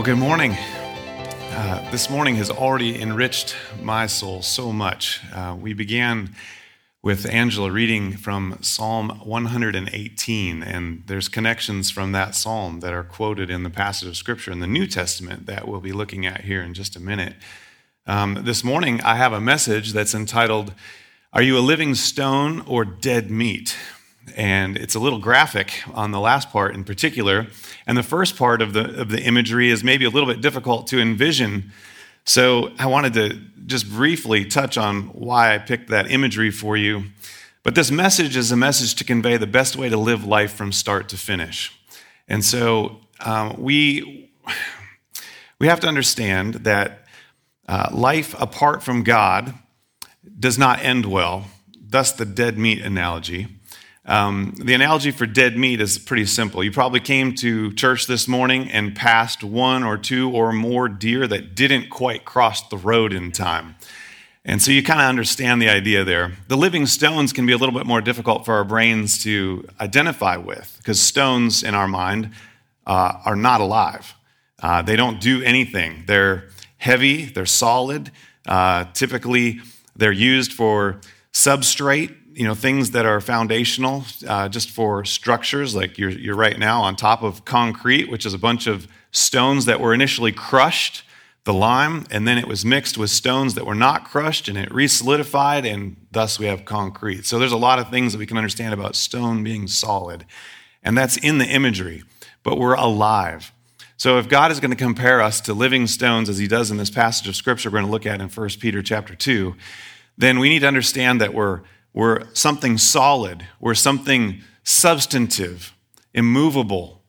Well, good morning. Uh, this morning has already enriched my soul so much. Uh, we began with Angela reading from Psalm 118, and there's connections from that psalm that are quoted in the passage of Scripture in the New Testament that we'll be looking at here in just a minute. Um, this morning, I have a message that's entitled, Are You a Living Stone or Dead Meat? And it's a little graphic on the last part in particular. And the first part of the, of the imagery is maybe a little bit difficult to envision. So I wanted to just briefly touch on why I picked that imagery for you. But this message is a message to convey the best way to live life from start to finish. And so um, we, we have to understand that uh, life apart from God does not end well, thus, the dead meat analogy. Um, the analogy for dead meat is pretty simple. You probably came to church this morning and passed one or two or more deer that didn't quite cross the road in time. And so you kind of understand the idea there. The living stones can be a little bit more difficult for our brains to identify with because stones in our mind uh, are not alive. Uh, they don't do anything. They're heavy, they're solid. Uh, typically, they're used for substrate you know things that are foundational uh, just for structures like you're, you're right now on top of concrete which is a bunch of stones that were initially crushed the lime and then it was mixed with stones that were not crushed and it resolidified and thus we have concrete. So there's a lot of things that we can understand about stone being solid and that's in the imagery but we're alive. So if god is going to compare us to living stones as he does in this passage of scripture we're going to look at in 1 peter chapter 2 then we need to understand that we're we're something solid, we're something substantive, immovable.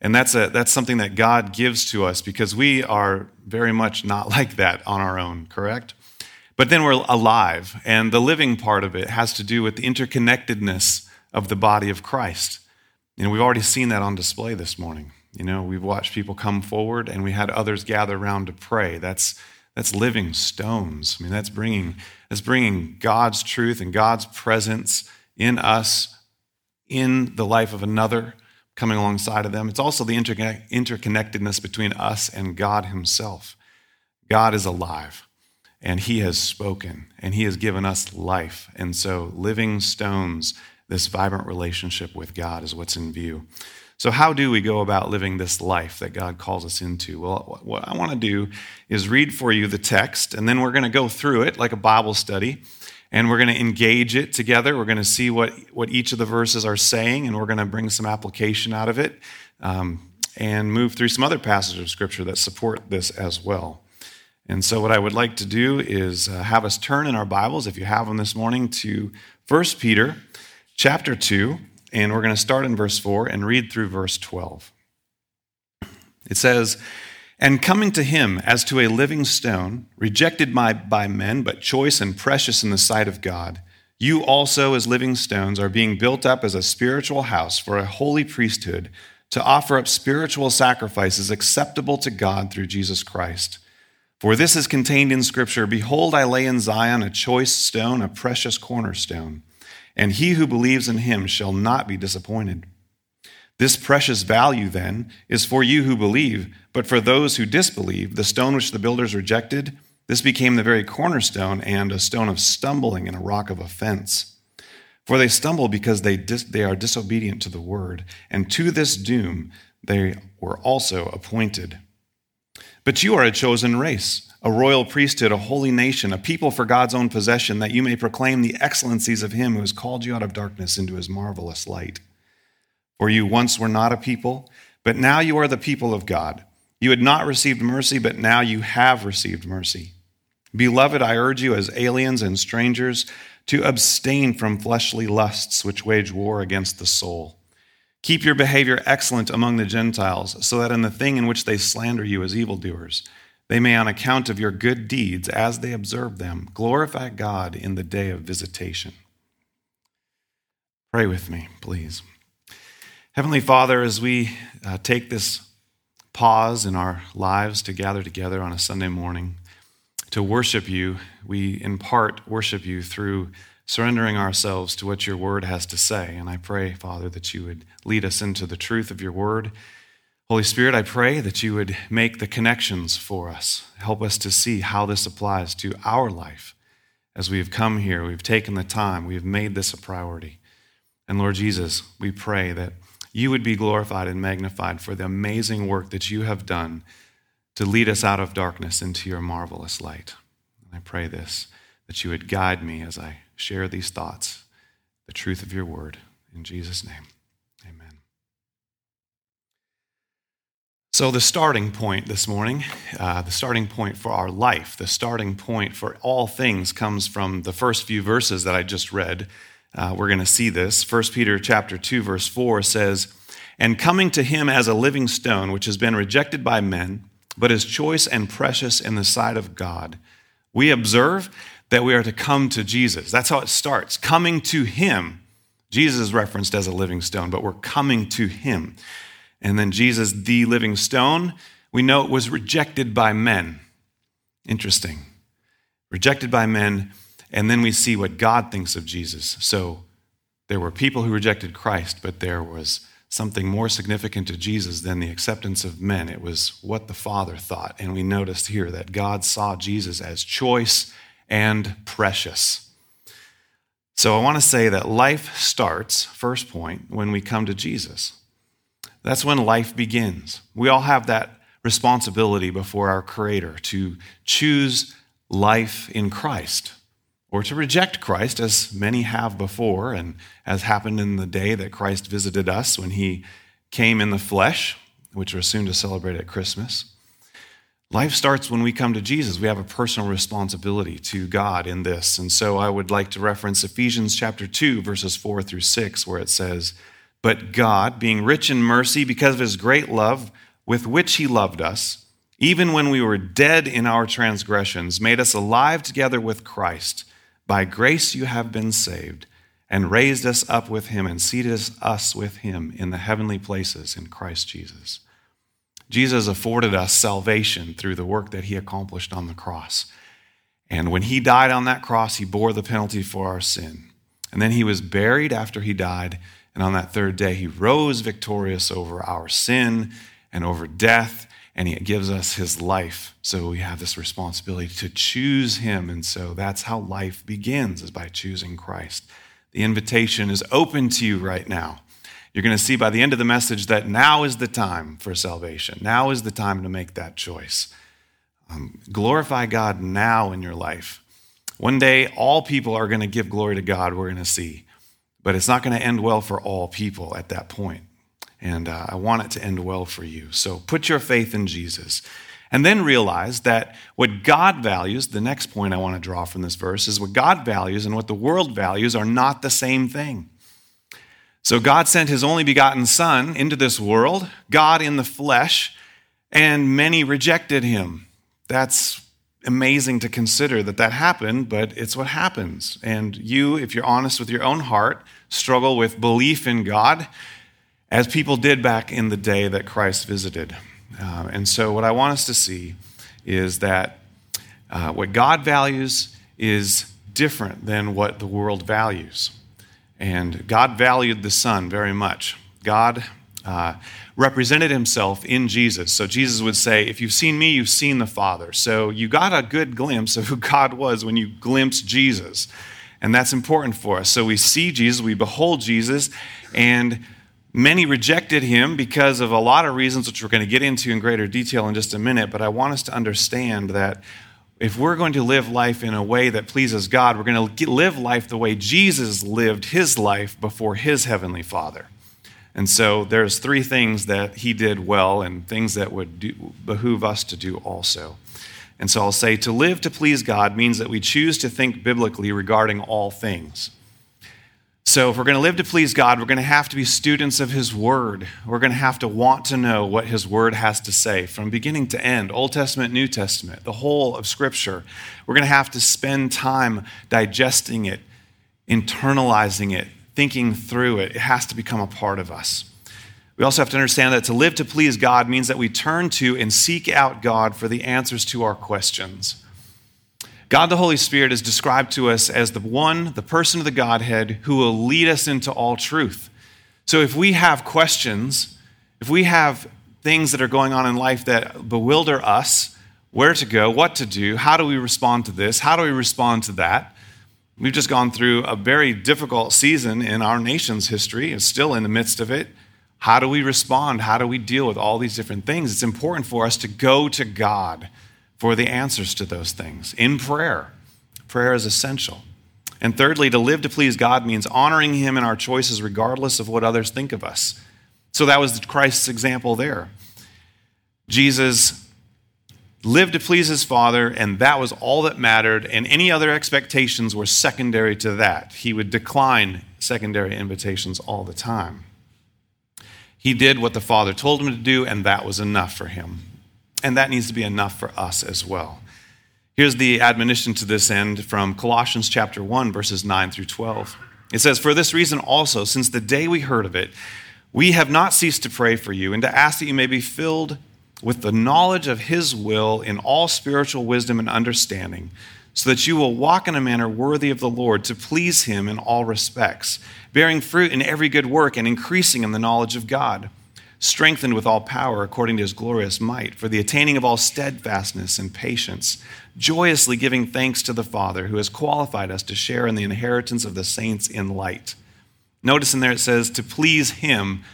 And that's, a, that's something that God gives to us because we are very much not like that on our own, correct? But then we're alive, and the living part of it has to do with the interconnectedness of the body of Christ. You know, we've already seen that on display this morning. You know, we've watched people come forward, and we had others gather around to pray. That's that's living stones. I mean, that's bringing, that's bringing God's truth and God's presence in us, in the life of another, coming alongside of them. It's also the interconnectedness between us and God Himself. God is alive, and He has spoken, and He has given us life. And so, living stones, this vibrant relationship with God is what's in view. So, how do we go about living this life that God calls us into? Well, what I want to do is read for you the text, and then we're going to go through it like a Bible study, and we're going to engage it together. We're going to see what, what each of the verses are saying, and we're going to bring some application out of it, um, and move through some other passages of Scripture that support this as well. And so, what I would like to do is uh, have us turn in our Bibles, if you have them this morning, to 1 Peter chapter 2. And we're going to start in verse 4 and read through verse 12. It says, And coming to him as to a living stone, rejected by men, but choice and precious in the sight of God, you also, as living stones, are being built up as a spiritual house for a holy priesthood to offer up spiritual sacrifices acceptable to God through Jesus Christ. For this is contained in Scripture Behold, I lay in Zion a choice stone, a precious cornerstone and he who believes in him shall not be disappointed. This precious value, then, is for you who believe, but for those who disbelieve, the stone which the builders rejected, this became the very cornerstone and a stone of stumbling and a rock of offense. For they stumble because they, dis- they are disobedient to the word, and to this doom they were also appointed. But you are a chosen race a royal priesthood, a holy nation, a people for God's own possession, that you may proclaim the excellencies of him who has called you out of darkness into his marvelous light. For you once were not a people, but now you are the people of God. You had not received mercy, but now you have received mercy. Beloved, I urge you as aliens and strangers to abstain from fleshly lusts which wage war against the soul. Keep your behavior excellent among the Gentiles, so that in the thing in which they slander you as evildoers, they may, on account of your good deeds, as they observe them, glorify God in the day of visitation. Pray with me, please. Heavenly Father, as we uh, take this pause in our lives to gather together on a Sunday morning to worship you, we in part worship you through surrendering ourselves to what your word has to say. And I pray, Father, that you would lead us into the truth of your word Holy Spirit, I pray that you would make the connections for us. Help us to see how this applies to our life. As we have come here, we've taken the time, we have made this a priority. And Lord Jesus, we pray that you would be glorified and magnified for the amazing work that you have done to lead us out of darkness into your marvelous light. And I pray this, that you would guide me as I share these thoughts, the truth of your word. In Jesus' name, So, the starting point this morning, uh, the starting point for our life, the starting point for all things comes from the first few verses that I just read. Uh, we're going to see this. 1 Peter chapter 2, verse 4 says, And coming to him as a living stone, which has been rejected by men, but is choice and precious in the sight of God. We observe that we are to come to Jesus. That's how it starts. Coming to Him. Jesus is referenced as a living stone, but we're coming to Him. And then Jesus, the living stone, we know it was rejected by men. Interesting. Rejected by men. And then we see what God thinks of Jesus. So there were people who rejected Christ, but there was something more significant to Jesus than the acceptance of men. It was what the Father thought. And we noticed here that God saw Jesus as choice and precious. So I want to say that life starts, first point, when we come to Jesus. That's when life begins. We all have that responsibility before our Creator to choose life in Christ or to reject Christ, as many have before, and as happened in the day that Christ visited us when he came in the flesh, which we're soon to celebrate at Christmas. Life starts when we come to Jesus. We have a personal responsibility to God in this. And so I would like to reference Ephesians chapter 2, verses 4 through 6, where it says, But God, being rich in mercy because of his great love with which he loved us, even when we were dead in our transgressions, made us alive together with Christ. By grace you have been saved, and raised us up with him, and seated us with him in the heavenly places in Christ Jesus. Jesus afforded us salvation through the work that he accomplished on the cross. And when he died on that cross, he bore the penalty for our sin. And then he was buried after he died. And on that third day, he rose victorious over our sin and over death and he gives us his life. So we have this responsibility to choose him. And so that's how life begins, is by choosing Christ. The invitation is open to you right now. You're going to see by the end of the message that now is the time for salvation. Now is the time to make that choice. Um, glorify God now in your life. One day, all people are going to give glory to God, we're going to see. But it's not going to end well for all people at that point. And uh, I want it to end well for you. So put your faith in Jesus. And then realize that what God values, the next point I want to draw from this verse, is what God values and what the world values are not the same thing. So God sent his only begotten Son into this world, God in the flesh, and many rejected him. That's amazing to consider that that happened, but it's what happens. And you, if you're honest with your own heart, struggle with belief in God as people did back in the day that Christ visited. Uh, and so, what I want us to see is that uh, what God values is different than what the world values. And God valued the Son very much. God uh, represented himself in Jesus. So Jesus would say, If you've seen me, you've seen the Father. So you got a good glimpse of who God was when you glimpsed Jesus. And that's important for us. So we see Jesus, we behold Jesus, and Many rejected him because of a lot of reasons, which we're going to get into in greater detail in just a minute. But I want us to understand that if we're going to live life in a way that pleases God, we're going to live life the way Jesus lived his life before his heavenly Father. And so there's three things that he did well and things that would do, behoove us to do also. And so I'll say to live to please God means that we choose to think biblically regarding all things. So, if we're going to live to please God, we're going to have to be students of His Word. We're going to have to want to know what His Word has to say from beginning to end Old Testament, New Testament, the whole of Scripture. We're going to have to spend time digesting it, internalizing it, thinking through it. It has to become a part of us. We also have to understand that to live to please God means that we turn to and seek out God for the answers to our questions. God the Holy Spirit is described to us as the one, the person of the Godhead, who will lead us into all truth. So if we have questions, if we have things that are going on in life that bewilder us where to go, what to do, how do we respond to this, how do we respond to that. We've just gone through a very difficult season in our nation's history and still in the midst of it. How do we respond? How do we deal with all these different things? It's important for us to go to God for the answers to those things in prayer. Prayer is essential. And thirdly, to live to please God means honoring Him in our choices regardless of what others think of us. So that was Christ's example there. Jesus lived to please his Father, and that was all that mattered, and any other expectations were secondary to that. He would decline secondary invitations all the time. He did what the Father told him to do, and that was enough for him. And that needs to be enough for us as well. Here's the admonition to this end from Colossians chapter 1 verses 9 through 12. It says, "For this reason also, since the day we heard of it, we have not ceased to pray for you and to ask that you may be filled with the knowledge of his will in all spiritual wisdom and understanding, so that you will walk in a manner worthy of the Lord to please him in all respects, bearing fruit in every good work and increasing in the knowledge of God." strengthened with all power according to his glorious might, for the attaining of all steadfastness and patience, joyously giving thanks to the Father who has qualified us to share in the inheritance of the saints in light. Notice in there it says, to please him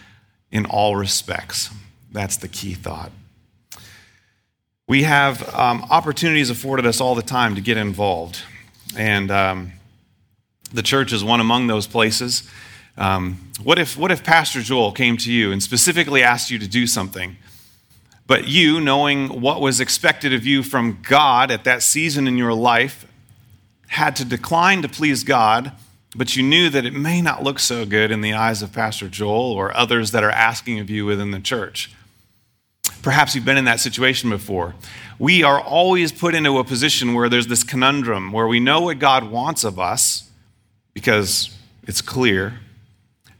in all respects. That's the key thought. We have um, opportunities afforded us all the time to get involved, and um, the church is one among those places. Um, what, if, what if Pastor Joel came to you and specifically asked you to do something, but you, knowing what was expected of you from God at that season in your life, had to decline to please God, but you knew that it may not look so good in the eyes of Pastor Joel or others that are asking of you within the church? Perhaps you've been in that situation before. We are always put into a position where there's this conundrum where we know what God wants of us because it's clear,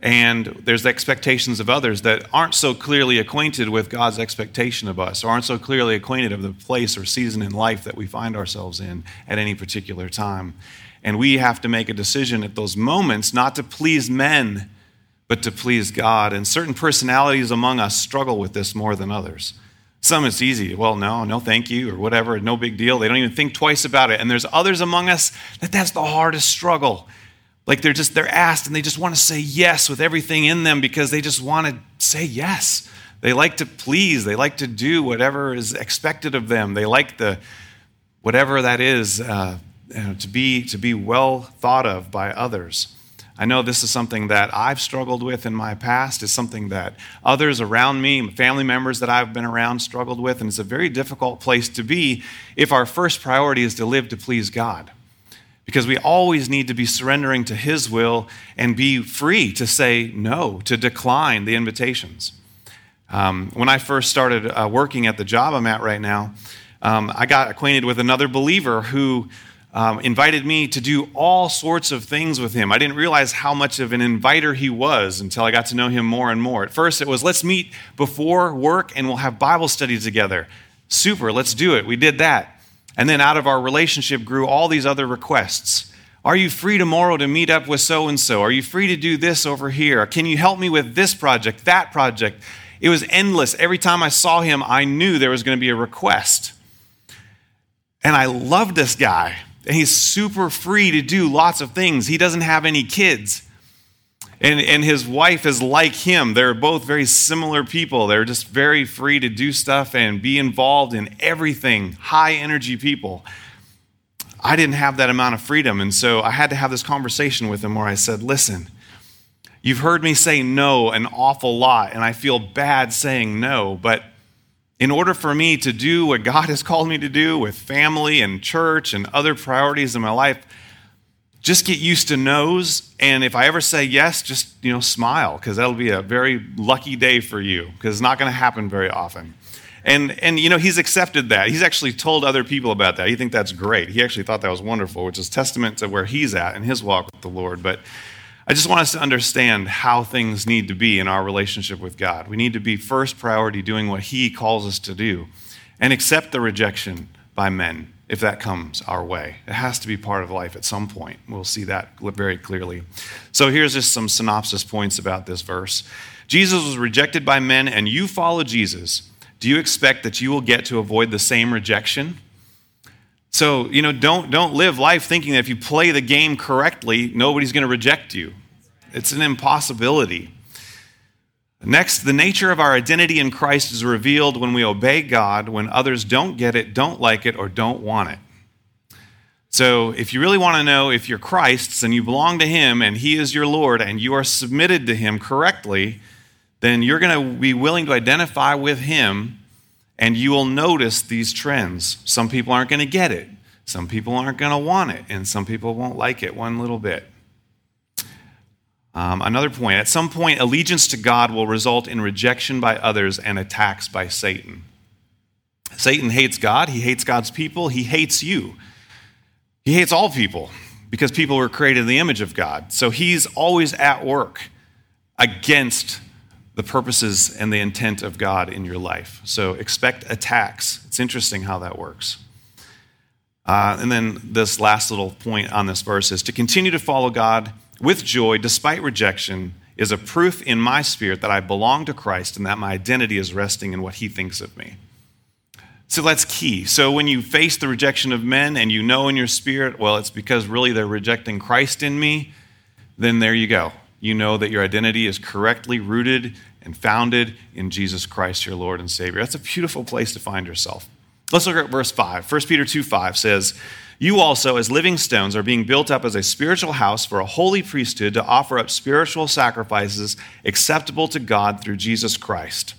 and there's the expectations of others that aren't so clearly acquainted with God's expectation of us, or aren't so clearly acquainted of the place or season in life that we find ourselves in at any particular time. And we have to make a decision at those moments not to please men, but to please God. And certain personalities among us struggle with this more than others. Some it's easy. Well, no, no, thank you, or whatever, no big deal. They don't even think twice about it. And there's others among us that that's the hardest struggle like they're just they're asked and they just want to say yes with everything in them because they just want to say yes. They like to please. They like to do whatever is expected of them. They like the whatever that is uh, you know, to be to be well thought of by others. I know this is something that I've struggled with in my past. It's something that others around me, family members that I've been around, struggled with, and it's a very difficult place to be if our first priority is to live to please God because we always need to be surrendering to His will and be free to say no, to decline the invitations. Um, when I first started uh, working at the job I'm at right now, um, I got acquainted with another believer who um, invited me to do all sorts of things with him. I didn't realize how much of an inviter he was until I got to know him more and more. At first, it was let's meet before work and we'll have Bible study together. Super, let's do it. We did that. And then out of our relationship grew all these other requests. Are you free tomorrow to meet up with so and so? Are you free to do this over here? Can you help me with this project, that project? It was endless. Every time I saw him, I knew there was going to be a request. And I love this guy. And he's super free to do lots of things. He doesn't have any kids. And, and his wife is like him. They're both very similar people. They're just very free to do stuff and be involved in everything, high energy people. I didn't have that amount of freedom. And so I had to have this conversation with him where I said, Listen, you've heard me say no an awful lot, and I feel bad saying no, but in order for me to do what God has called me to do with family and church and other priorities in my life, just get used to no's. And if i ever say yes just you know smile because that'll be a very lucky day for you because it's not going to happen very often. And and you know he's accepted that. He's actually told other people about that. He think that's great. He actually thought that was wonderful which is testament to where he's at in his walk with the lord. But i just want us to understand how things need to be in our relationship with god we need to be first priority doing what he calls us to do and accept the rejection by men if that comes our way. It has to be part of life at some point. We'll see that very clearly. So here's just some synopsis points about this verse. Jesus was rejected by men, and you follow Jesus. Do you expect that you will get to avoid the same rejection? So, you know, don't, don't live life thinking that if you play the game correctly, nobody's going to reject you. It's an impossibility. Next, the nature of our identity in Christ is revealed when we obey God when others don't get it, don't like it, or don't want it. So, if you really want to know if you're Christ's and you belong to Him and He is your Lord and you are submitted to Him correctly, then you're going to be willing to identify with Him and you will notice these trends. Some people aren't going to get it, some people aren't going to want it, and some people won't like it one little bit. Um, another point at some point, allegiance to God will result in rejection by others and attacks by Satan. Satan hates God, he hates God's people, he hates you. He hates all people because people were created in the image of God. So he's always at work against the purposes and the intent of God in your life. So expect attacks. It's interesting how that works. Uh, and then this last little point on this verse is to continue to follow God with joy despite rejection is a proof in my spirit that I belong to Christ and that my identity is resting in what he thinks of me. So that's key. So when you face the rejection of men and you know in your spirit, well, it's because really they're rejecting Christ in me, then there you go you know that your identity is correctly rooted and founded in Jesus Christ, your Lord and Savior. That's a beautiful place to find yourself. Let's look at verse 5. 1 Peter 2 5 says, You also, as living stones, are being built up as a spiritual house for a holy priesthood to offer up spiritual sacrifices acceptable to God through Jesus Christ.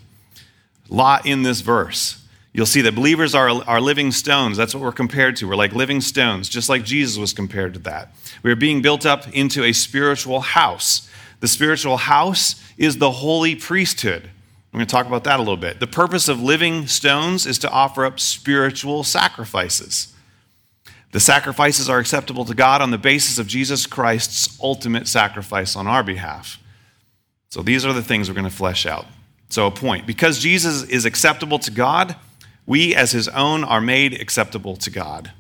Lot in this verse. You'll see that believers are, are living stones. That's what we're compared to. We're like living stones, just like Jesus was compared to that. We are being built up into a spiritual house. The spiritual house is the holy priesthood. I'm going to talk about that a little bit. The purpose of living stones is to offer up spiritual sacrifices. The sacrifices are acceptable to God on the basis of Jesus Christ's ultimate sacrifice on our behalf. So these are the things we're going to flesh out. So, a point because Jesus is acceptable to God, we as his own are made acceptable to God.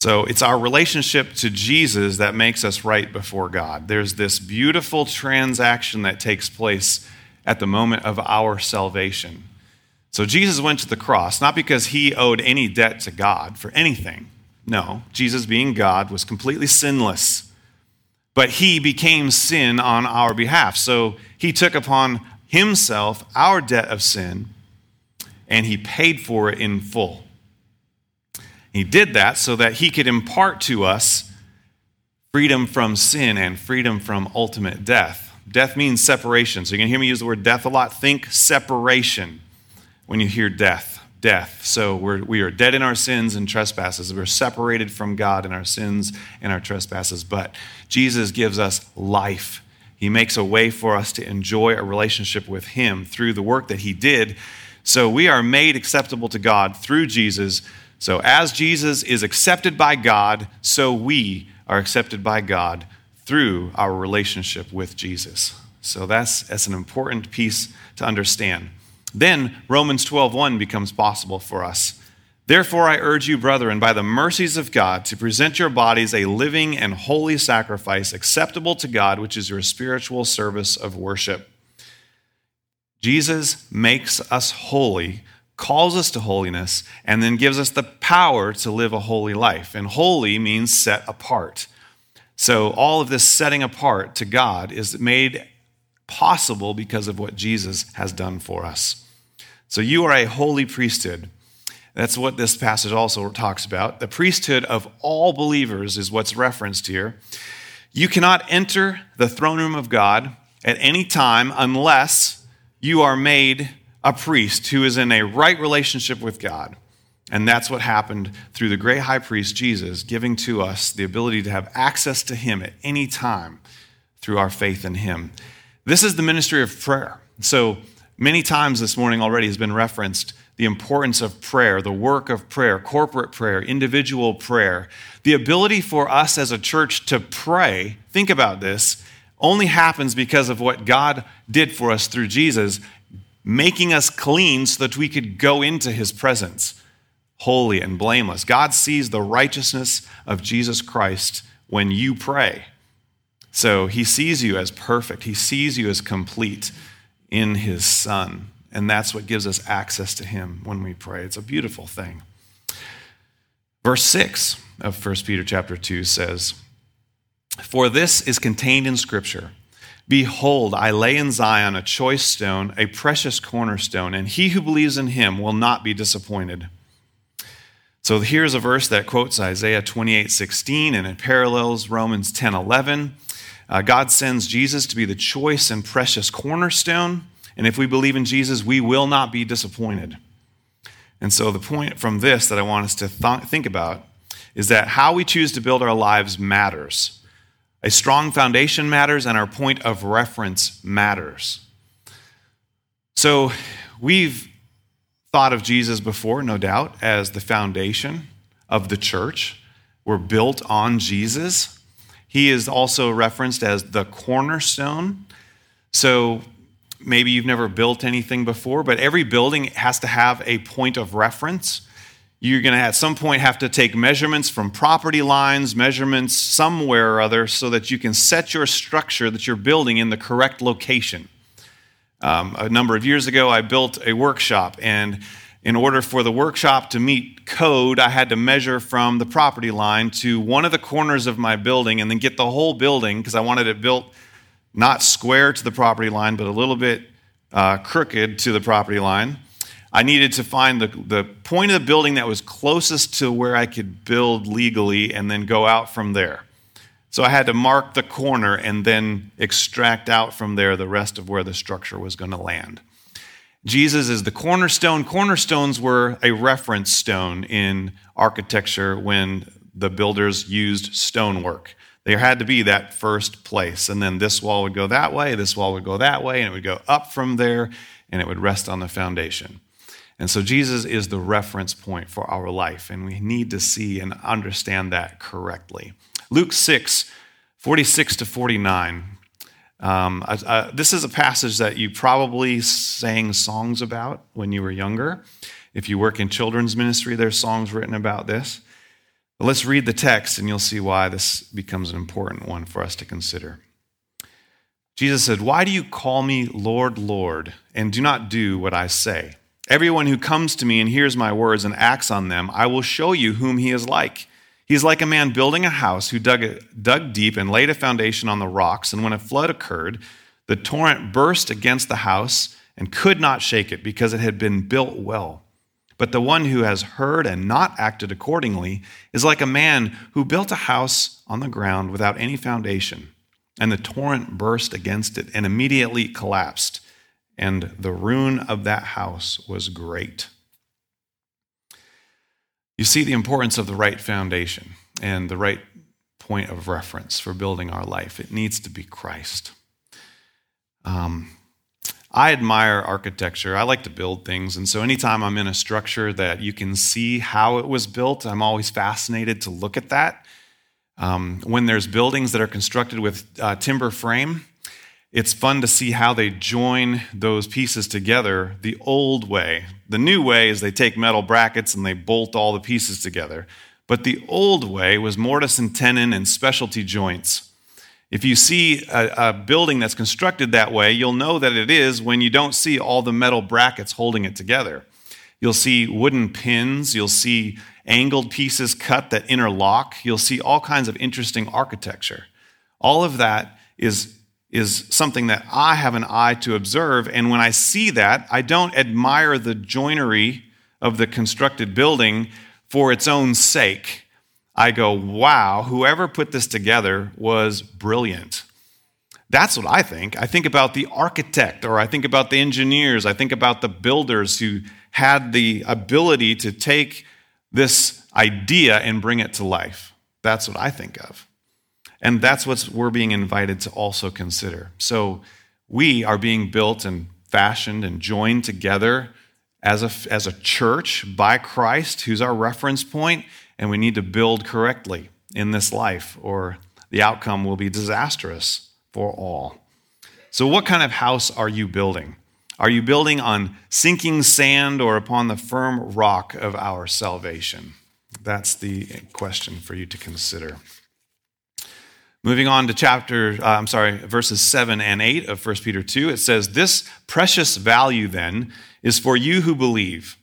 So it's our relationship to Jesus that makes us right before God. There's this beautiful transaction that takes place at the moment of our salvation. So Jesus went to the cross, not because he owed any debt to God for anything. No, Jesus, being God, was completely sinless. But he became sin on our behalf. So he took upon himself our debt of sin and he paid for it in full. He did that so that he could impart to us freedom from sin and freedom from ultimate death. Death means separation. So you can hear me use the word death a lot. Think separation when you hear death. Death. So we're, we are dead in our sins and trespasses. We're separated from God in our sins and our trespasses. But Jesus gives us life. He makes a way for us to enjoy a relationship with Him through the work that He did. So we are made acceptable to God through Jesus so, as Jesus is accepted by God, so we are accepted by God through our relationship with Jesus. So, that's, that's an important piece to understand. Then, Romans 12:1 becomes possible for us. Therefore, I urge you, brethren, by the mercies of God, to present your bodies a living and holy sacrifice acceptable to God, which is your spiritual service of worship. Jesus makes us holy calls us to holiness, and then gives us the power to live a holy life. And holy means set apart. So, all of this setting apart to God is made possible because of what Jesus has done for us. So, you are a holy priesthood. That's what this passage also talks about. The priesthood of all believers is what's referenced here. You cannot enter the throne room of God at any time unless you are made a priest who is in a right relationship with God. And that's what happened through the great high priest, Jesus, giving to us the ability to have access to him at any time through our faith in him. This is the ministry of prayer. So many times this morning already has been referenced the importance of prayer, the work of prayer, corporate prayer, individual prayer. The ability for us as a church to pray, think about this, only happens because of what God did for us through Jesus making us clean so that we could go into his presence holy and blameless. God sees the righteousness of Jesus Christ when you pray. So he sees you as perfect, he sees you as complete in his Son. And that's what gives us access to him when we pray. It's a beautiful thing. Verse 6 of 1 Peter chapter 2 says, For this is contained in Scripture. Behold, I lay in Zion a choice stone, a precious cornerstone, and he who believes in him will not be disappointed. So here's a verse that quotes Isaiah 28 16, and it parallels Romans 10 11. Uh, God sends Jesus to be the choice and precious cornerstone, and if we believe in Jesus, we will not be disappointed. And so, the point from this that I want us to th- think about is that how we choose to build our lives matters. A strong foundation matters, and our point of reference matters. So, we've thought of Jesus before, no doubt, as the foundation of the church. We're built on Jesus. He is also referenced as the cornerstone. So, maybe you've never built anything before, but every building has to have a point of reference. You're going to at some point have to take measurements from property lines, measurements somewhere or other, so that you can set your structure that you're building in the correct location. Um, a number of years ago, I built a workshop, and in order for the workshop to meet code, I had to measure from the property line to one of the corners of my building and then get the whole building because I wanted it built not square to the property line, but a little bit uh, crooked to the property line. I needed to find the, the point of the building that was closest to where I could build legally and then go out from there. So I had to mark the corner and then extract out from there the rest of where the structure was going to land. Jesus is the cornerstone. Cornerstones were a reference stone in architecture when the builders used stonework. There had to be that first place. And then this wall would go that way, this wall would go that way, and it would go up from there, and it would rest on the foundation. And so Jesus is the reference point for our life, and we need to see and understand that correctly. Luke 6, 46 to 49. Um, this is a passage that you probably sang songs about when you were younger. If you work in children's ministry, there's songs written about this. But let's read the text, and you'll see why this becomes an important one for us to consider. Jesus said, Why do you call me Lord, Lord, and do not do what I say? Everyone who comes to me and hears my words and acts on them, I will show you whom he is like. He is like a man building a house who dug, dug deep and laid a foundation on the rocks. And when a flood occurred, the torrent burst against the house and could not shake it because it had been built well. But the one who has heard and not acted accordingly is like a man who built a house on the ground without any foundation. And the torrent burst against it and immediately collapsed and the ruin of that house was great. You see the importance of the right foundation and the right point of reference for building our life. It needs to be Christ. Um, I admire architecture. I like to build things. And so, anytime I'm in a structure that you can see how it was built, I'm always fascinated to look at that. Um, when there's buildings that are constructed with uh, timber frame, it's fun to see how they join those pieces together the old way. The new way is they take metal brackets and they bolt all the pieces together. But the old way was mortise and tenon and specialty joints. If you see a, a, building that's constructed that way, you'll know that it is when you don't see all the metal brackets holding it together. You'll see wooden pins, you'll see angled pieces cut that interlock, you'll see all kinds of interesting architecture. All of that is is something that I have an eye to observe. And when I see that, I don't admire the joinery of the constructed building for its own sake. I go, wow, whoever put this together was brilliant. That's what I think. I think about the architect, or I think about the engineers, I think about the builders who had the ability to take this idea and bring it to life. That's what I think of. And that's what we're being invited to also consider. So we are being built and fashioned and joined together as a, as a church by Christ, who's our reference point, and we need to build correctly in this life, or the outcome will be disastrous for all. So, what kind of house are you building? Are you building on sinking sand or upon the firm rock of our salvation? That's the question for you to consider. Moving on to chapter, uh, I'm sorry, verses 7 and 8 of 1 Peter 2, it says, This precious value then is for you who believe.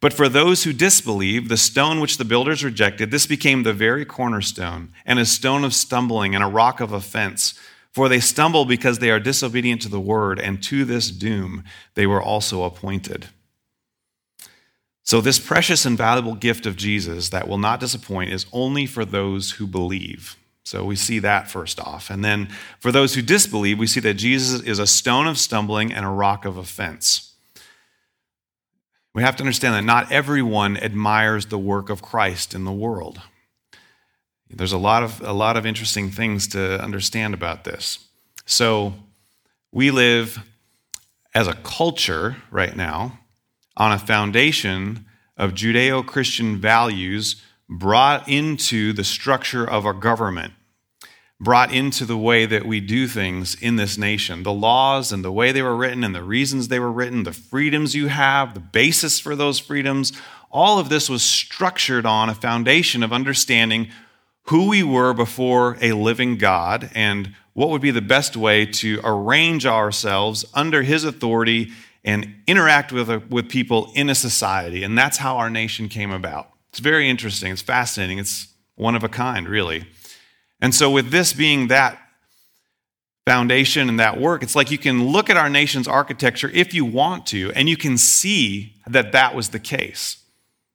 But for those who disbelieve, the stone which the builders rejected, this became the very cornerstone, and a stone of stumbling, and a rock of offense. For they stumble because they are disobedient to the word, and to this doom they were also appointed. So, this precious and valuable gift of Jesus that will not disappoint is only for those who believe. So we see that first off. And then for those who disbelieve, we see that Jesus is a stone of stumbling and a rock of offense. We have to understand that not everyone admires the work of Christ in the world. There's a lot of, a lot of interesting things to understand about this. So we live as a culture right now on a foundation of Judeo Christian values brought into the structure of our government, brought into the way that we do things in this nation. The laws and the way they were written and the reasons they were written, the freedoms you have, the basis for those freedoms, all of this was structured on a foundation of understanding who we were before a living God and what would be the best way to arrange ourselves under His authority and interact with, with people in a society. And that's how our nation came about. It's very interesting. It's fascinating. It's one of a kind, really. And so, with this being that foundation and that work, it's like you can look at our nation's architecture if you want to, and you can see that that was the case.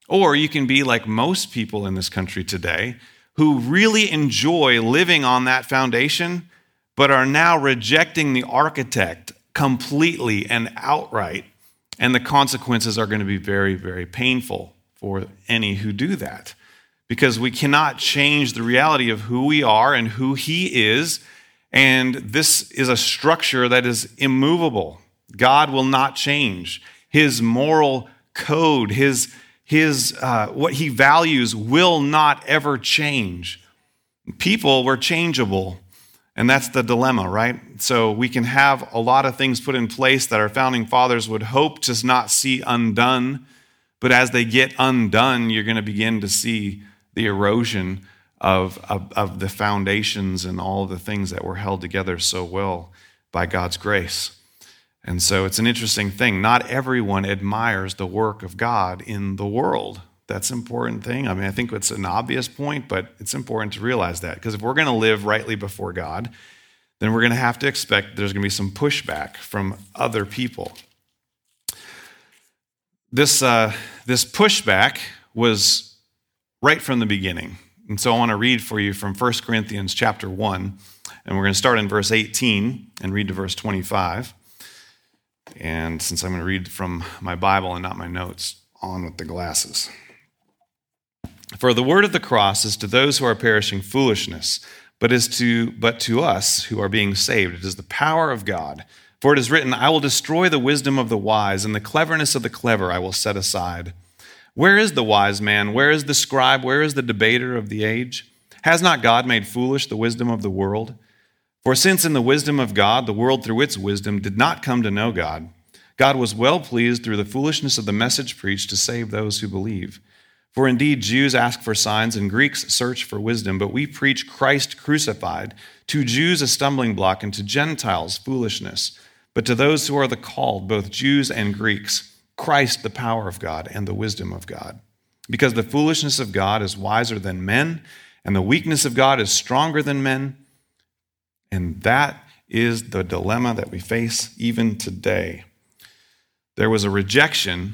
Or you can be like most people in this country today who really enjoy living on that foundation, but are now rejecting the architect completely and outright. And the consequences are going to be very, very painful for any who do that. Because we cannot change the reality of who we are and who He is. And this is a structure that is immovable. God will not change. His moral code, his, his, uh, what he values will not ever change. People were changeable. And that's the dilemma, right? So we can have a lot of things put in place that our founding fathers would hope to not see undone but as they get undone, you're going to begin to see the erosion of, of, of, the foundations and all the things that were held together so well by God's grace. And so it's an interesting thing. Not everyone admires the work of God in the world. That's an important thing. I mean, I think it's an obvious point, but it's important to realize that. Because if we're going to live rightly before God, then we're going to have to expect there's going to be some pushback from other people this, uh, this pushback was right from the beginning. And so I want to read for you from 1 Corinthians chapter 1. And we're going to start in verse 18 and read to verse 25. And since I'm going to read from my Bible and not my notes, on with the glasses. For the word of the cross is to those who are perishing foolishness, but is to but to us who are being saved it is the power of God. For it is written, I will destroy the wisdom of the wise, and the cleverness of the clever I will set aside. Where is the wise man? Where is the scribe? Where is the debater of the age? Has not God made foolish the wisdom of the world? For since in the wisdom of God, the world through its wisdom did not come to know God, God was well pleased through the foolishness of the message preached to save those who believe. For indeed, Jews ask for signs and Greeks search for wisdom, but we preach Christ crucified, to Jews a stumbling block, and to Gentiles foolishness but to those who are the called, both Jews and Greeks, Christ the power of God and the wisdom of God. Because the foolishness of God is wiser than men, and the weakness of God is stronger than men. And that is the dilemma that we face even today. There was a rejection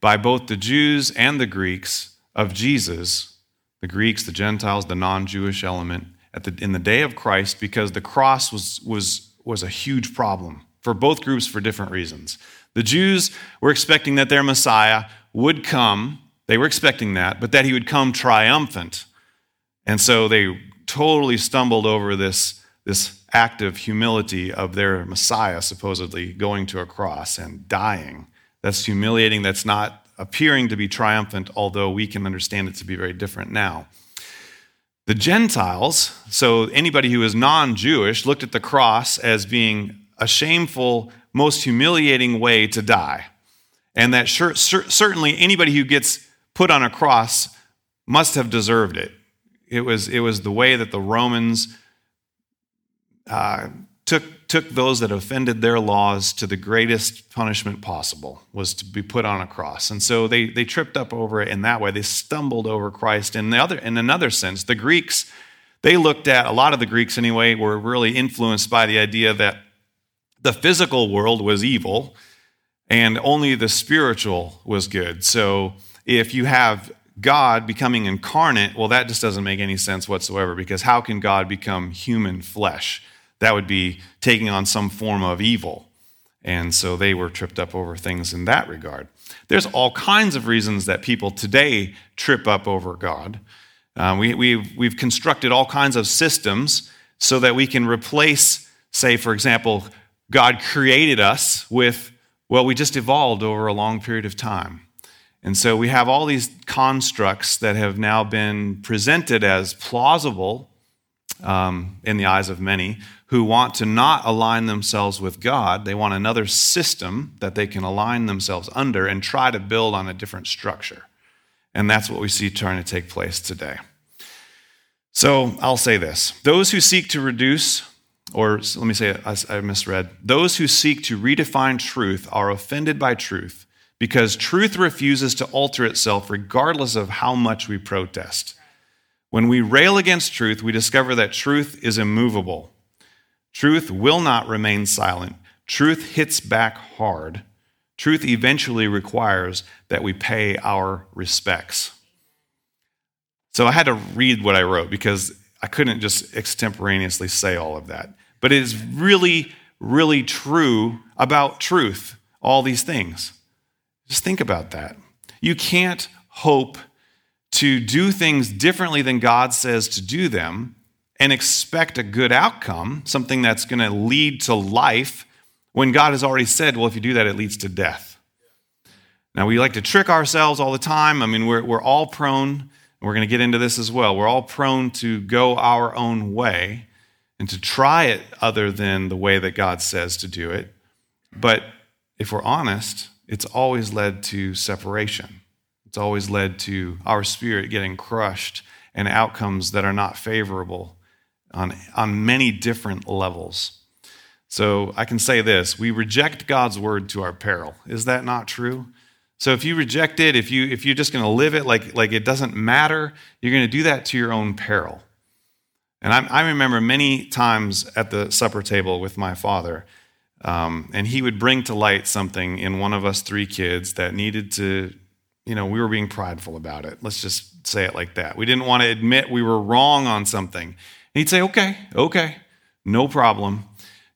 by both the Jews and the Greeks of Jesus, the Greeks, the Gentiles, the non Jewish element, at the, in the day of Christ, because the cross was, was was a huge problem for both groups for different reasons. The Jews were expecting that their Messiah would come, they were expecting that, but that he would come triumphant. And so they totally stumbled over this, this act of humility of their Messiah supposedly going to a cross and dying. That's humiliating, that's not appearing to be triumphant, although we can understand it to be very different now. The Gentiles, so anybody who is non Jewish, looked at the cross as being a shameful, most humiliating way to die. And that sure, certainly anybody who gets put on a cross must have deserved it. It was, it was the way that the Romans uh, took, took those that offended their laws to the greatest punishment possible, was to be put on a cross. And so they, they tripped up over it in that way. They stumbled over Christ. In, the other, in another sense, the Greeks, they looked at, a lot of the Greeks anyway, were really influenced by the idea that the physical world was evil and only the spiritual was good. So if you have God becoming incarnate, well, that just doesn't make any sense whatsoever because how can God become human flesh? That would be taking on some form of evil. And so they were tripped up over things in that regard. There's all kinds of reasons that people today trip up over God. Uh, we, we've, we've constructed all kinds of systems so that we can replace, say, for example, God created us with, well, we just evolved over a long period of time. And so we have all these constructs that have now been presented as plausible um, in the eyes of many who want to not align themselves with God. They want another system that they can align themselves under and try to build on a different structure. And that's what we see trying to take place today. So I'll say this those who seek to reduce, or let me say it, I misread, those who seek to redefine truth are offended by truth because truth refuses to alter itself regardless of how much we protest. When we rail against truth, we discover that truth is immovable. Truth will not remain silent. Truth hits back hard. Truth eventually requires that we pay our respects. So I had to read what I wrote because I couldn't just extemporaneously say all of that. But it is really, really true about truth, all these things. Just think about that. You can't hope to do things differently than God says to do them and expect a good outcome, something that's going to lead to life, when God has already said, well, if you do that, it leads to death. Now, we like to trick ourselves all the time. I mean, we're, we're all prone, we're going to get into this as well, we're all prone to go our own way and to try it other than the way that God says to do it. But if we're honest, it's always led to separation. It's always led to our spirit getting crushed and outcomes that are not favorable on, on many different levels. So I can say this we reject God's word to our peril. Is that not true? So if you reject it, if, you, if you're just going to live it like, like it doesn't matter, you're going to do that to your own peril. And I, I remember many times at the supper table with my father, um, and he would bring to light something in one of us three kids that needed to, you know, we were being prideful about it. Let's just say it like that. We didn't want to admit we were wrong on something. And he'd say, okay, okay, no problem.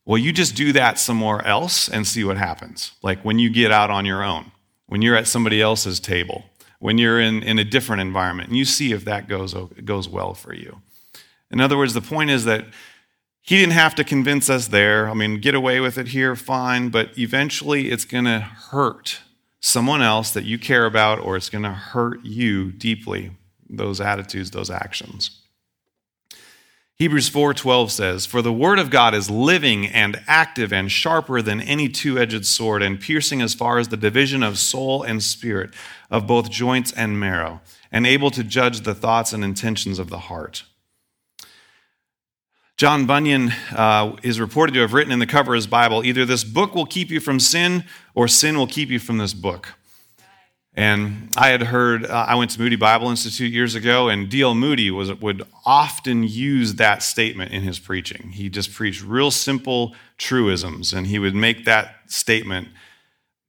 Well, you just do that somewhere else and see what happens. Like when you get out on your own, when you're at somebody else's table, when you're in, in a different environment, and you see if that goes, goes well for you. In other words, the point is that he didn't have to convince us there. I mean, get away with it here, fine, but eventually it's going to hurt someone else that you care about, or it's going to hurt you deeply, those attitudes, those actions. Hebrews 4:12 says, "For the word of God is living and active and sharper than any two-edged sword and piercing as far as the division of soul and spirit, of both joints and marrow, and able to judge the thoughts and intentions of the heart." John Bunyan uh, is reported to have written in the cover of his Bible either this book will keep you from sin or sin will keep you from this book. And I had heard, uh, I went to Moody Bible Institute years ago, and D.L. Moody was, would often use that statement in his preaching. He just preached real simple truisms, and he would make that statement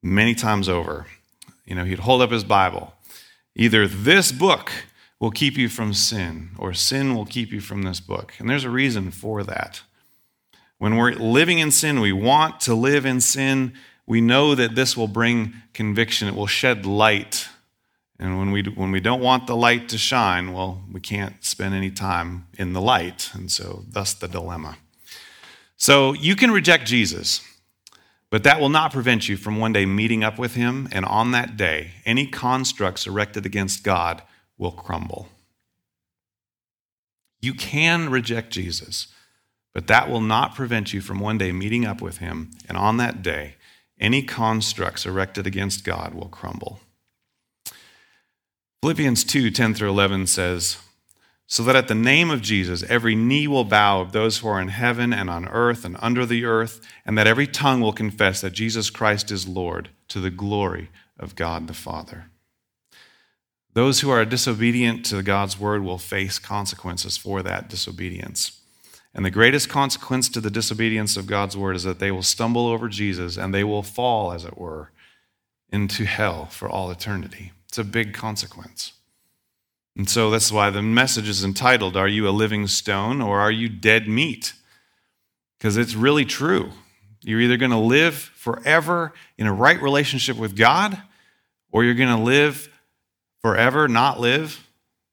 many times over. You know, he'd hold up his Bible. Either this book will keep you from sin, or sin will keep you from this book. And there's a reason for that. When we're living in sin, we want to live in sin. We know that this will bring conviction, it will shed light. And when we, when we don't want the light to shine, well, we can't spend any time in the light. And so, thus the dilemma. So, you can reject Jesus, but that will not prevent you from one day meeting up with him. And on that day, any constructs erected against God will crumble. You can reject Jesus, but that will not prevent you from one day meeting up with him, and on that day, any constructs erected against God will crumble. Philippians 2 10 through 11 says, so that at the name of Jesus every knee will bow of those who are in heaven and on earth and under the earth, and that every tongue will confess that Jesus Christ is Lord to the glory of God the Father. Those who are disobedient to God's word will face consequences for that disobedience. And the greatest consequence to the disobedience of God's word is that they will stumble over Jesus and they will fall, as it were, into hell for all eternity. It's a big consequence. And so that's why the message is entitled, Are You a Living Stone or Are You Dead Meat? Because it's really true. You're either going to live forever in a right relationship with God, or you're going to live forever, not live.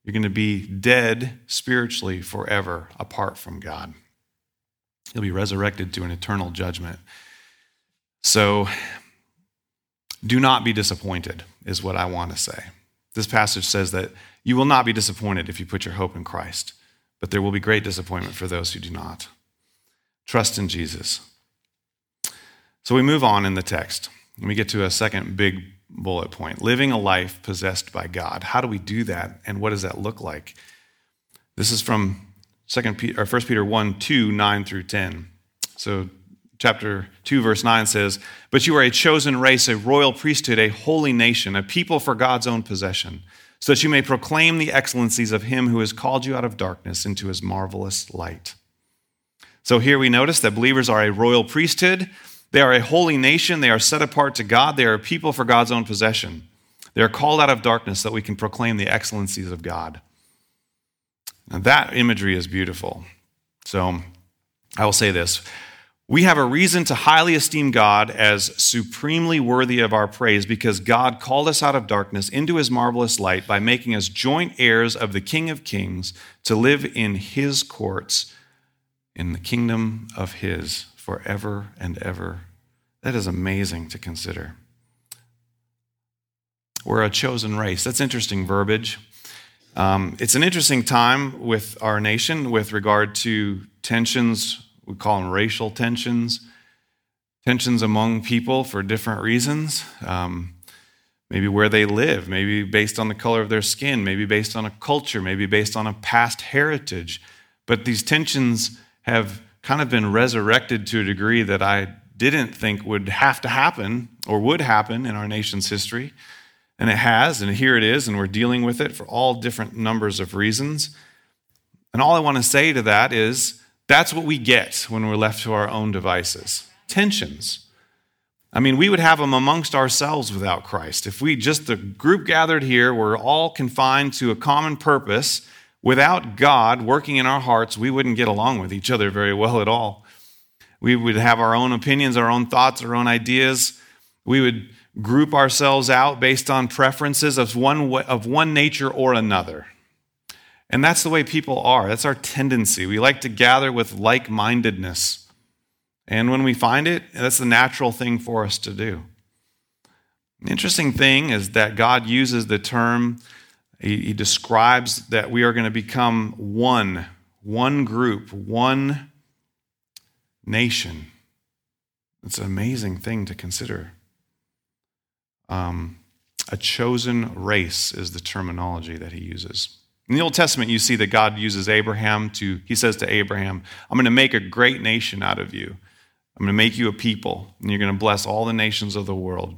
You're going to be dead spiritually forever apart from God. You'll be resurrected to an eternal judgment. So do not be disappointed, is what I want to say. This passage says that you will not be disappointed if you put your hope in Christ, but there will be great disappointment for those who do not. Trust in Jesus. So we move on in the text, and we get to a second big bullet point living a life possessed by God. How do we do that, and what does that look like? This is from 2 Peter, or 1 Peter 1 2, 9 through 10. So chapter 2 verse 9 says but you are a chosen race a royal priesthood a holy nation a people for god's own possession so that you may proclaim the excellencies of him who has called you out of darkness into his marvelous light. So here we notice that believers are a royal priesthood, they are a holy nation, they are set apart to God, they are a people for God's own possession. They are called out of darkness that we can proclaim the excellencies of God. That imagery is beautiful. So I will say this we have a reason to highly esteem God as supremely worthy of our praise because God called us out of darkness into his marvelous light by making us joint heirs of the King of Kings to live in his courts in the kingdom of his forever and ever. That is amazing to consider. We're a chosen race. That's interesting verbiage. Um, it's an interesting time with our nation with regard to tensions we call them racial tensions, tensions among people for different reasons. Um, maybe where they live, maybe based on the color of their skin, maybe based on a culture, maybe based on a past heritage. But these tensions have kind of been resurrected to a degree that I didn't think would have to happen or would happen in our nation's history. And it has, and here it is, and we're dealing with it for all different numbers of reasons. And all I want to say to that is that's what we get when we're left to our own devices tensions. I mean, we would have them amongst ourselves without Christ. If we just, the group gathered here, were all confined to a common purpose, without God working in our hearts, we wouldn't get along with each other very well at all. We would have our own opinions, our own thoughts, our own ideas. We would group ourselves out based on preferences of one, of one nature or another. And that's the way people are. That's our tendency. We like to gather with like mindedness. And when we find it, that's the natural thing for us to do. The interesting thing is that God uses the term, he, he describes that we are going to become one, one group, one nation. It's an amazing thing to consider. Um, a chosen race is the terminology that he uses. In the Old Testament, you see that God uses Abraham to, he says to Abraham, I'm going to make a great nation out of you. I'm going to make you a people, and you're going to bless all the nations of the world.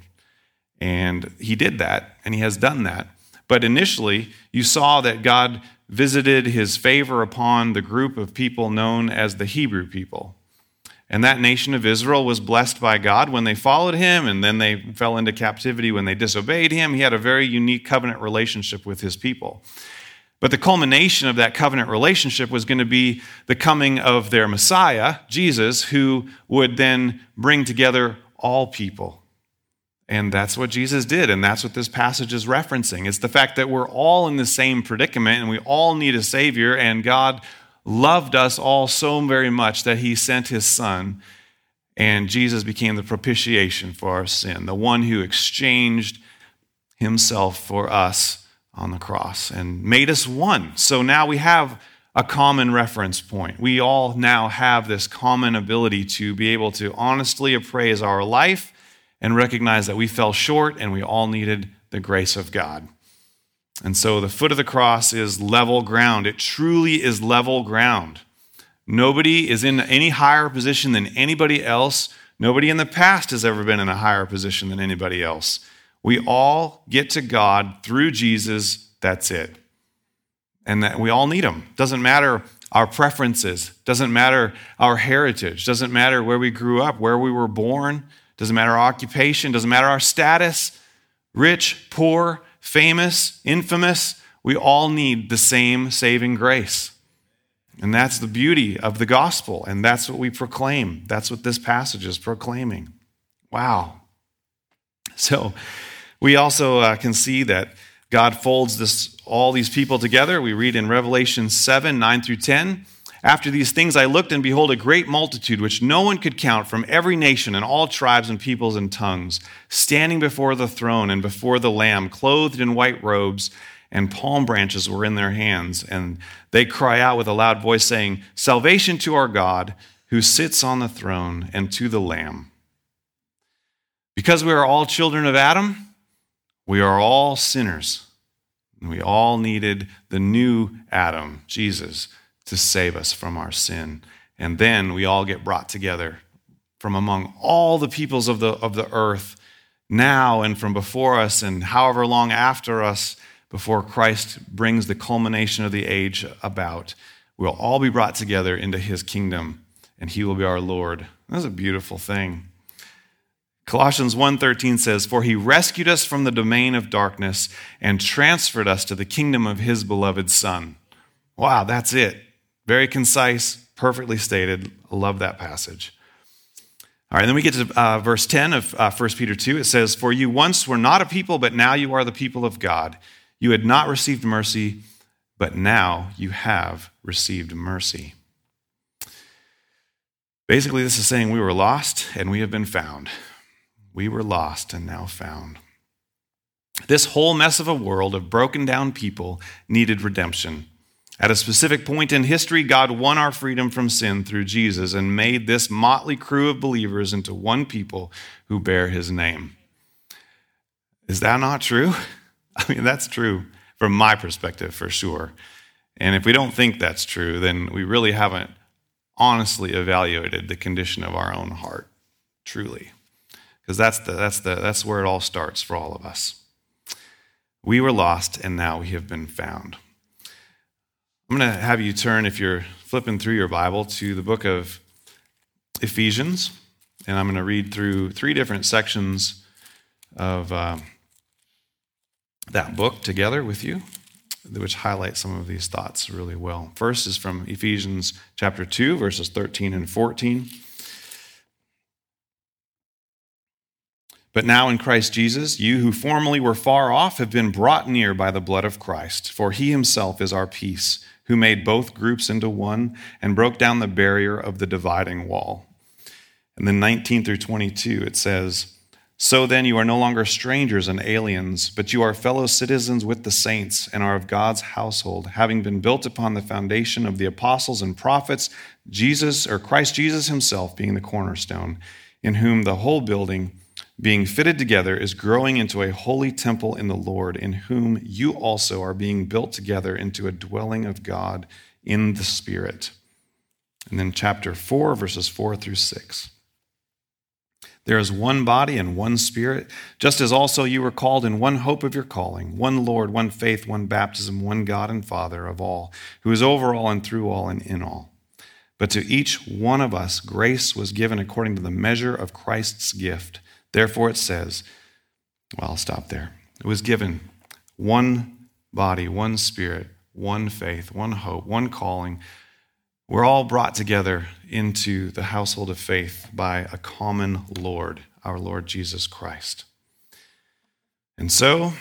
And he did that, and he has done that. But initially, you saw that God visited his favor upon the group of people known as the Hebrew people. And that nation of Israel was blessed by God when they followed him, and then they fell into captivity when they disobeyed him. He had a very unique covenant relationship with his people. But the culmination of that covenant relationship was going to be the coming of their Messiah, Jesus, who would then bring together all people. And that's what Jesus did. And that's what this passage is referencing. It's the fact that we're all in the same predicament and we all need a Savior. And God loved us all so very much that He sent His Son. And Jesus became the propitiation for our sin, the one who exchanged Himself for us on the cross and made us one. So now we have a common reference point. We all now have this common ability to be able to honestly appraise our life and recognize that we fell short and we all needed the grace of God. And so the foot of the cross is level ground. It truly is level ground. Nobody is in any higher position than anybody else. Nobody in the past has ever been in a higher position than anybody else. We all get to God through Jesus. That's it. And that we all need him. Doesn't matter our preferences, doesn't matter our heritage, doesn't matter where we grew up, where we were born, doesn't matter our occupation, doesn't matter our status, rich, poor, famous, infamous, we all need the same saving grace. And that's the beauty of the gospel, and that's what we proclaim. That's what this passage is proclaiming. Wow. So we also uh, can see that God folds this, all these people together. We read in Revelation 7 9 through 10. After these things, I looked, and behold, a great multitude, which no one could count, from every nation and all tribes and peoples and tongues, standing before the throne and before the Lamb, clothed in white robes, and palm branches were in their hands. And they cry out with a loud voice, saying, Salvation to our God, who sits on the throne, and to the Lamb. Because we are all children of Adam, we are all sinners. And we all needed the new Adam, Jesus to save us from our sin. And then we all get brought together from among all the peoples of the, of the earth now and from before us and however long after us before Christ brings the culmination of the age about. We'll all be brought together into his kingdom and he will be our Lord. That's a beautiful thing. Colossians 1:13 says, "For he rescued us from the domain of darkness and transferred us to the kingdom of his beloved son." Wow, that's it. Very concise, perfectly stated. Love that passage. All right, then we get to uh, verse 10 of uh, 1 Peter 2. It says, For you once were not a people, but now you are the people of God. You had not received mercy, but now you have received mercy. Basically, this is saying we were lost and we have been found. We were lost and now found. This whole mess of a world of broken down people needed redemption. At a specific point in history, God won our freedom from sin through Jesus and made this motley crew of believers into one people who bear his name. Is that not true? I mean, that's true from my perspective, for sure. And if we don't think that's true, then we really haven't honestly evaluated the condition of our own heart, truly. Because that's, the, that's, the, that's where it all starts for all of us. We were lost, and now we have been found. I'm going to have you turn, if you're flipping through your Bible, to the book of Ephesians. And I'm going to read through three different sections of uh, that book together with you, which highlight some of these thoughts really well. First is from Ephesians chapter 2, verses 13 and 14. But now in Christ Jesus, you who formerly were far off have been brought near by the blood of Christ, for he himself is our peace who made both groups into one and broke down the barrier of the dividing wall. And then 19 through 22, it says, So then you are no longer strangers and aliens, but you are fellow citizens with the saints and are of God's household, having been built upon the foundation of the apostles and prophets, Jesus or Christ Jesus himself being the cornerstone, in whom the whole building being fitted together, is growing into a holy temple in the Lord, in whom you also are being built together into a dwelling of God in the Spirit. And then chapter 4, verses 4 through 6. There is one body and one spirit, just as also you were called in one hope of your calling, one Lord, one faith, one baptism, one God and Father of all, who is over all and through all and in all. But to each one of us, grace was given according to the measure of Christ's gift. Therefore, it says, well, I'll stop there. It was given one body, one spirit, one faith, one hope, one calling. We're all brought together into the household of faith by a common Lord, our Lord Jesus Christ. And so,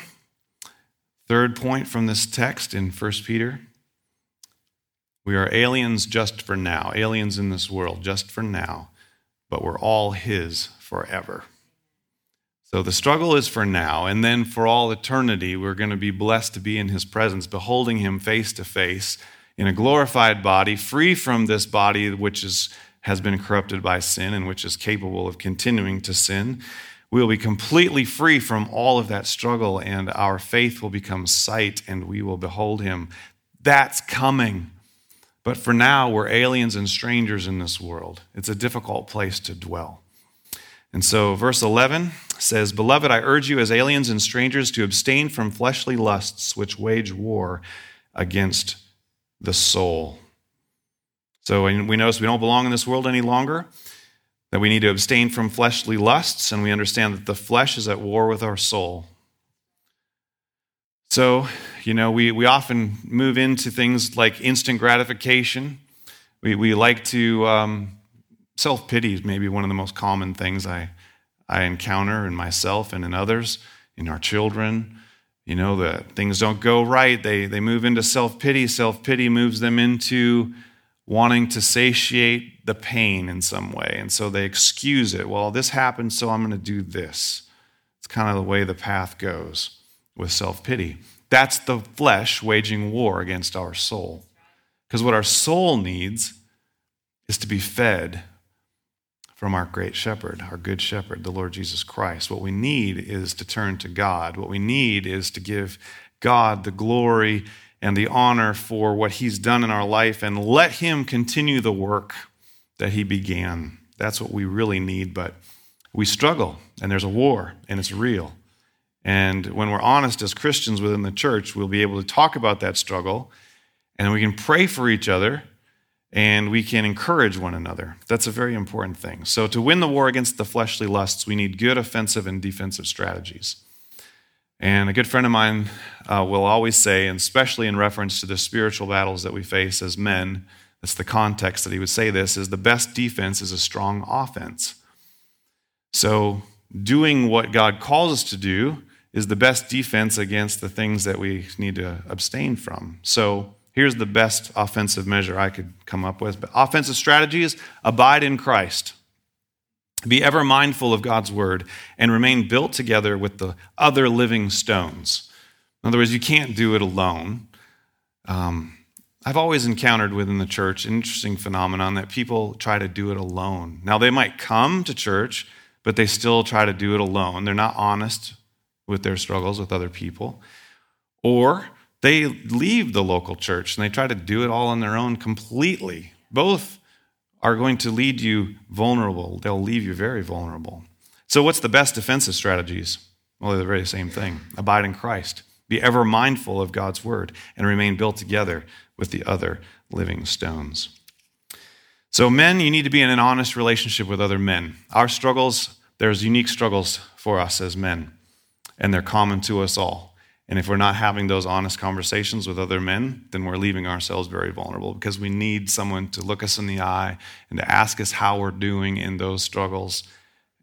third point from this text in 1 Peter we are aliens just for now, aliens in this world just for now, but we're all His forever. So the struggle is for now, and then for all eternity, we're going to be blessed to be in his presence, beholding him face to face in a glorified body, free from this body which is, has been corrupted by sin and which is capable of continuing to sin. we will be completely free from all of that struggle, and our faith will become sight, and we will behold him. That's coming. But for now, we're aliens and strangers in this world. It's a difficult place to dwell. And so, verse 11 says, Beloved, I urge you as aliens and strangers to abstain from fleshly lusts which wage war against the soul. So, we notice we don't belong in this world any longer, that we need to abstain from fleshly lusts, and we understand that the flesh is at war with our soul. So, you know, we, we often move into things like instant gratification. We, we like to, um, self pity is maybe one of the most common things I, I encounter in myself and in others, in our children. You know, that things don't go right. They, they move into self pity. Self pity moves them into wanting to satiate the pain in some way. And so they excuse it. Well, this happened, so I'm going to do this. It's kind of the way the path goes with self pity. That's the flesh waging war against our soul. Because what our soul needs is to be fed from our great shepherd, our good shepherd, the Lord Jesus Christ. What we need is to turn to God. What we need is to give God the glory and the honor for what he's done in our life and let him continue the work that he began. That's what we really need, but we struggle and there's a war and it's real. And when we're honest as Christians within the church, we'll be able to talk about that struggle and we can pray for each other and we can encourage one another. That's a very important thing. So, to win the war against the fleshly lusts, we need good offensive and defensive strategies. And a good friend of mine uh, will always say, and especially in reference to the spiritual battles that we face as men, that's the context that he would say this, is the best defense is a strong offense. So, doing what God calls us to do is the best defense against the things that we need to abstain from. So here's the best offensive measure I could come up with. But offensive strategy is abide in Christ. Be ever mindful of God's word and remain built together with the other living stones. In other words, you can't do it alone. Um, I've always encountered within the church an interesting phenomenon that people try to do it alone. Now, they might come to church, but they still try to do it alone. They're not honest with their struggles with other people. Or they leave the local church and they try to do it all on their own completely. Both are going to lead you vulnerable. They'll leave you very vulnerable. So, what's the best defensive strategies? Well, they're the very same thing abide in Christ, be ever mindful of God's word, and remain built together with the other living stones. So, men, you need to be in an honest relationship with other men. Our struggles, there's unique struggles for us as men and they're common to us all. And if we're not having those honest conversations with other men, then we're leaving ourselves very vulnerable because we need someone to look us in the eye and to ask us how we're doing in those struggles.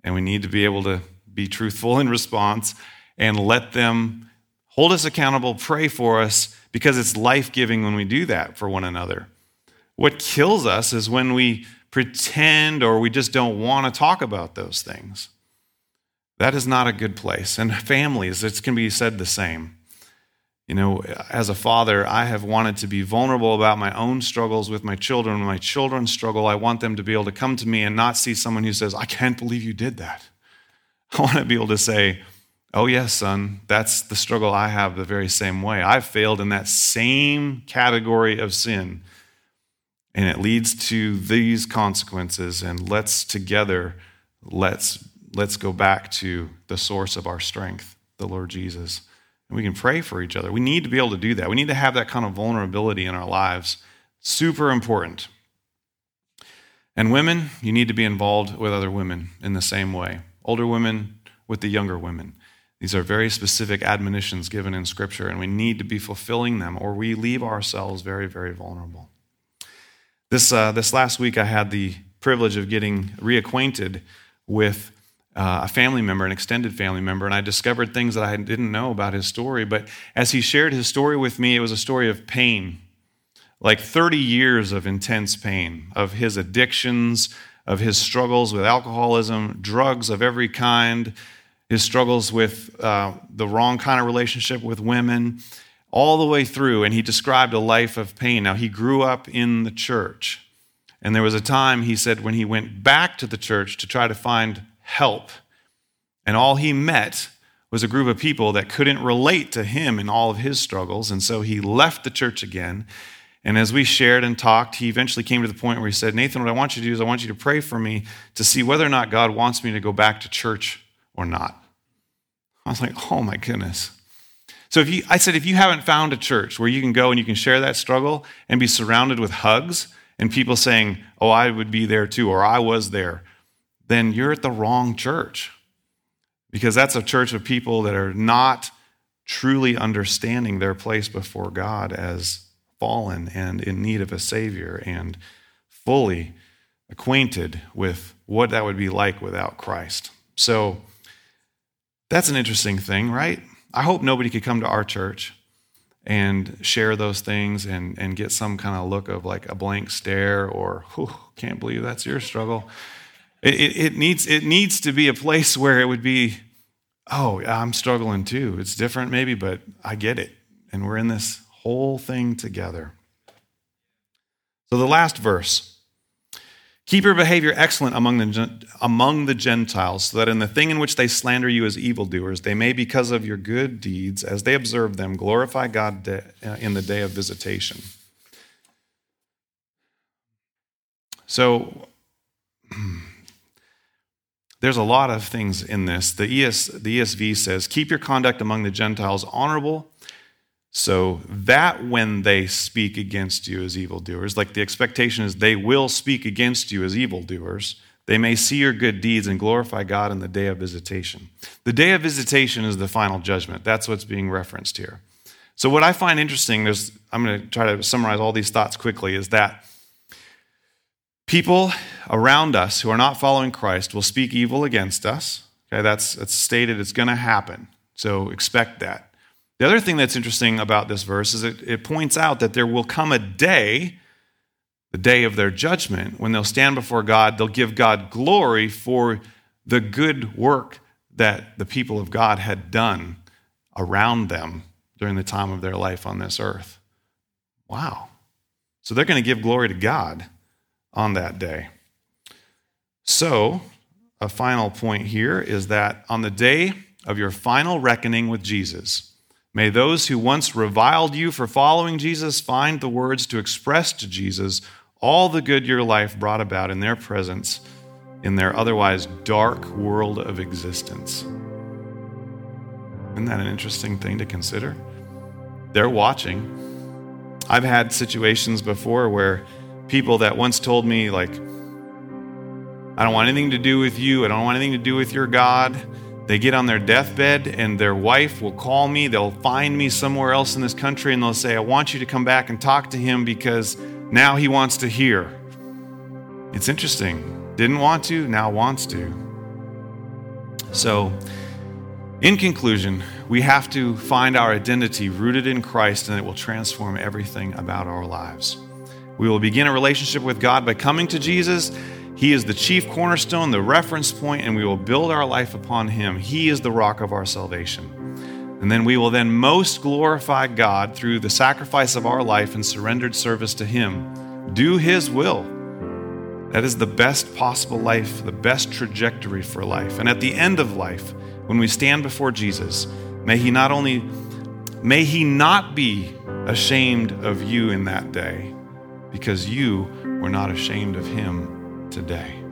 And we need to be able to be truthful in response and let them hold us accountable, pray for us, because it's life giving when we do that for one another. What kills us is when we pretend or we just don't want to talk about those things. That is not a good place. And families, it can be said the same. You know, as a father, I have wanted to be vulnerable about my own struggles with my children. When my children struggle, I want them to be able to come to me and not see someone who says, I can't believe you did that. I want to be able to say, Oh, yes, son, that's the struggle I have the very same way. I've failed in that same category of sin. And it leads to these consequences. And let's together, let's let's go back to the source of our strength, the Lord Jesus. And we can pray for each other. We need to be able to do that. We need to have that kind of vulnerability in our lives. Super important. And women, you need to be involved with other women in the same way. Older women with the younger women. These are very specific admonitions given in Scripture, and we need to be fulfilling them, or we leave ourselves very, very vulnerable. This, uh, this last week, I had the privilege of getting reacquainted with uh, a family member, an extended family member, and I discovered things that I didn't know about his story. But as he shared his story with me, it was a story of pain like 30 years of intense pain, of his addictions, of his struggles with alcoholism, drugs of every kind, his struggles with uh, the wrong kind of relationship with women, all the way through. And he described a life of pain. Now, he grew up in the church. And there was a time, he said, when he went back to the church to try to find help. And all he met was a group of people that couldn't relate to him in all of his struggles. And so he left the church again. And as we shared and talked, he eventually came to the point where he said, Nathan, what I want you to do is I want you to pray for me to see whether or not God wants me to go back to church or not. I was like, oh my goodness. So if you, I said, if you haven't found a church where you can go and you can share that struggle and be surrounded with hugs and people saying, oh, I would be there too, or I was there, then you're at the wrong church. Because that's a church of people that are not truly understanding their place before God as fallen and in need of a Savior and fully acquainted with what that would be like without Christ. So that's an interesting thing, right? I hope nobody could come to our church and share those things and, and get some kind of look of like a blank stare or, can't believe that's your struggle. It, it, it, needs, it needs to be a place where it would be, oh, I'm struggling too. It's different maybe, but I get it. And we're in this whole thing together. So the last verse. Keep your behavior excellent among the, among the Gentiles, so that in the thing in which they slander you as evildoers, they may, because of your good deeds, as they observe them, glorify God uh, in the day of visitation. So, there's a lot of things in this. The, ES, the ESV says, Keep your conduct among the Gentiles honorable so that when they speak against you as evildoers, like the expectation is they will speak against you as evildoers, they may see your good deeds and glorify God in the day of visitation. The day of visitation is the final judgment. That's what's being referenced here. So, what I find interesting, there's, I'm going to try to summarize all these thoughts quickly, is that people around us who are not following Christ will speak evil against us. Okay, that's, that's stated, it's going to happen. So, expect that. The other thing that's interesting about this verse is it, it points out that there will come a day, the day of their judgment, when they'll stand before God, they'll give God glory for the good work that the people of God had done around them during the time of their life on this earth. Wow. So they're going to give glory to God on that day. So, a final point here is that on the day of your final reckoning with Jesus, May those who once reviled you for following Jesus find the words to express to Jesus all the good your life brought about in their presence in their otherwise dark world of existence. Isn't that an interesting thing to consider? They're watching. I've had situations before where people that once told me, like, I don't want anything to do with you, I don't want anything to do with your God they get on their deathbed, and their wife will call me. They'll find me somewhere else in this country, and they'll say, I want you to come back and talk to him because now he wants to hear. It's interesting. Didn't want to, now wants to. So, in conclusion, we have to find our identity rooted in Christ, and it will transform everything about our lives. We will begin a relationship with God by coming to Jesus he is the chief cornerstone, the reference point, and we will build our life upon him. He is the rock of our salvation. And then we will then most glorify God through the sacrifice of our life and surrendered service to him. Do his will. That is the best possible life, the best trajectory for life. And at the end of life, when we stand before Jesus, may he not only may he not be ashamed of you in that day because you were not ashamed of him today.